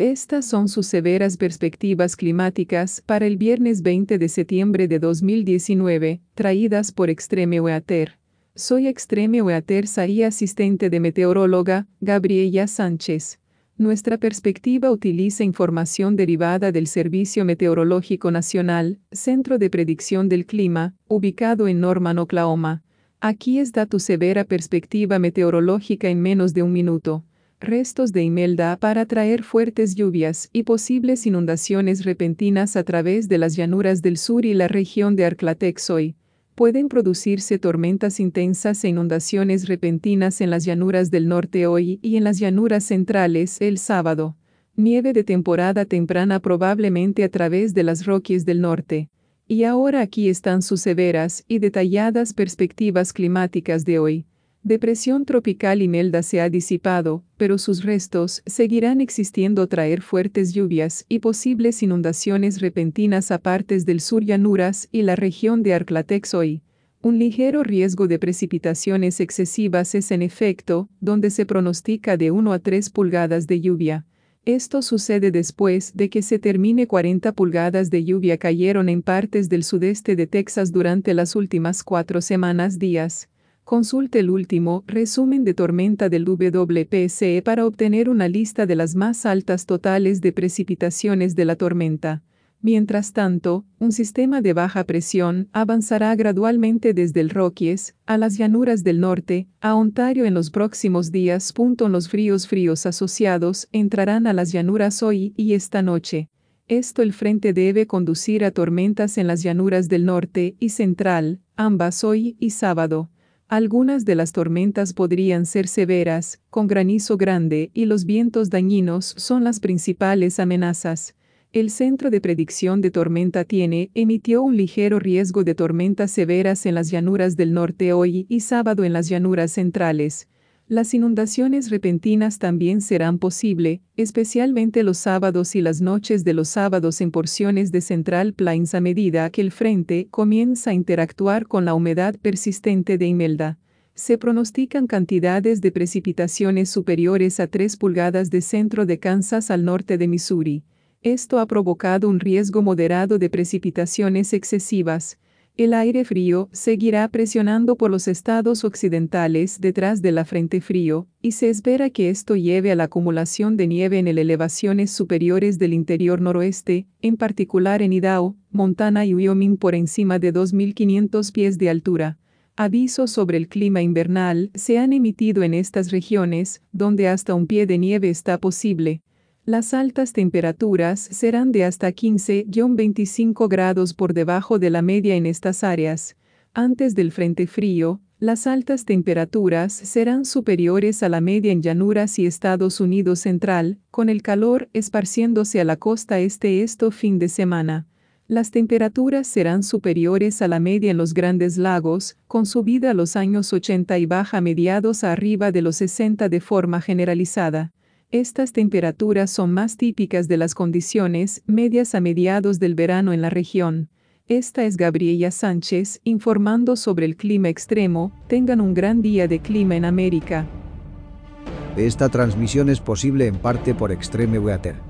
Estas son sus severas perspectivas climáticas para el viernes 20 de septiembre de 2019, traídas por Extreme Weather. Soy Extreme Weather y asistente de meteoróloga, Gabriela Sánchez. Nuestra perspectiva utiliza información derivada del Servicio Meteorológico Nacional, Centro de Predicción del Clima, ubicado en Norman, Oklahoma. Aquí está tu severa perspectiva meteorológica en menos de un minuto restos de Imelda para traer fuertes lluvias y posibles inundaciones repentinas a través de las llanuras del sur y la región de Arclatexoy. Pueden producirse tormentas intensas e inundaciones repentinas en las llanuras del norte hoy y en las llanuras centrales el sábado. Nieve de temporada temprana probablemente a través de las Rockies del norte. Y ahora aquí están sus severas y detalladas perspectivas climáticas de hoy. Depresión tropical Imelda se ha disipado, pero sus restos seguirán existiendo traer fuertes lluvias y posibles inundaciones repentinas a partes del sur llanuras y la región de Arclatex hoy. Un ligero riesgo de precipitaciones excesivas es en efecto, donde se pronostica de 1 a 3 pulgadas de lluvia. Esto sucede después de que se termine 40 pulgadas de lluvia cayeron en partes del sudeste de Texas durante las últimas cuatro semanas días. Consulte el último resumen de tormenta del WPSE para obtener una lista de las más altas totales de precipitaciones de la tormenta. Mientras tanto, un sistema de baja presión avanzará gradualmente desde el Rockies a las llanuras del norte, a Ontario en los próximos días. Los fríos fríos asociados entrarán a las llanuras hoy y esta noche. Esto el frente debe conducir a tormentas en las llanuras del norte y central, ambas hoy y sábado. Algunas de las tormentas podrían ser severas, con granizo grande y los vientos dañinos son las principales amenazas. El Centro de Predicción de Tormenta tiene emitió un ligero riesgo de tormentas severas en las llanuras del norte hoy y sábado en las llanuras centrales. Las inundaciones repentinas también serán posible, especialmente los sábados y las noches de los sábados en porciones de Central Plains a medida que el frente comienza a interactuar con la humedad persistente de Imelda. Se pronostican cantidades de precipitaciones superiores a 3 pulgadas de centro de Kansas al norte de Missouri. Esto ha provocado un riesgo moderado de precipitaciones excesivas, el aire frío seguirá presionando por los estados occidentales detrás de la frente frío, y se espera que esto lleve a la acumulación de nieve en elevaciones superiores del interior noroeste, en particular en Idaho, Montana y Wyoming por encima de 2.500 pies de altura. Avisos sobre el clima invernal se han emitido en estas regiones, donde hasta un pie de nieve está posible, las altas temperaturas serán de hasta 15-25 grados por debajo de la media en estas áreas. Antes del frente frío, las altas temperaturas serán superiores a la media en llanuras y Estados Unidos central, con el calor esparciéndose a la costa este esto fin de semana. Las temperaturas serán superiores a la media en los grandes lagos, con subida a los años 80 y baja mediados arriba de los 60 de forma generalizada. Estas temperaturas son más típicas de las condiciones medias a mediados del verano en la región. Esta es Gabriela Sánchez informando sobre el clima extremo. Tengan un gran día de clima en América. Esta transmisión es posible en parte por Extreme Weather.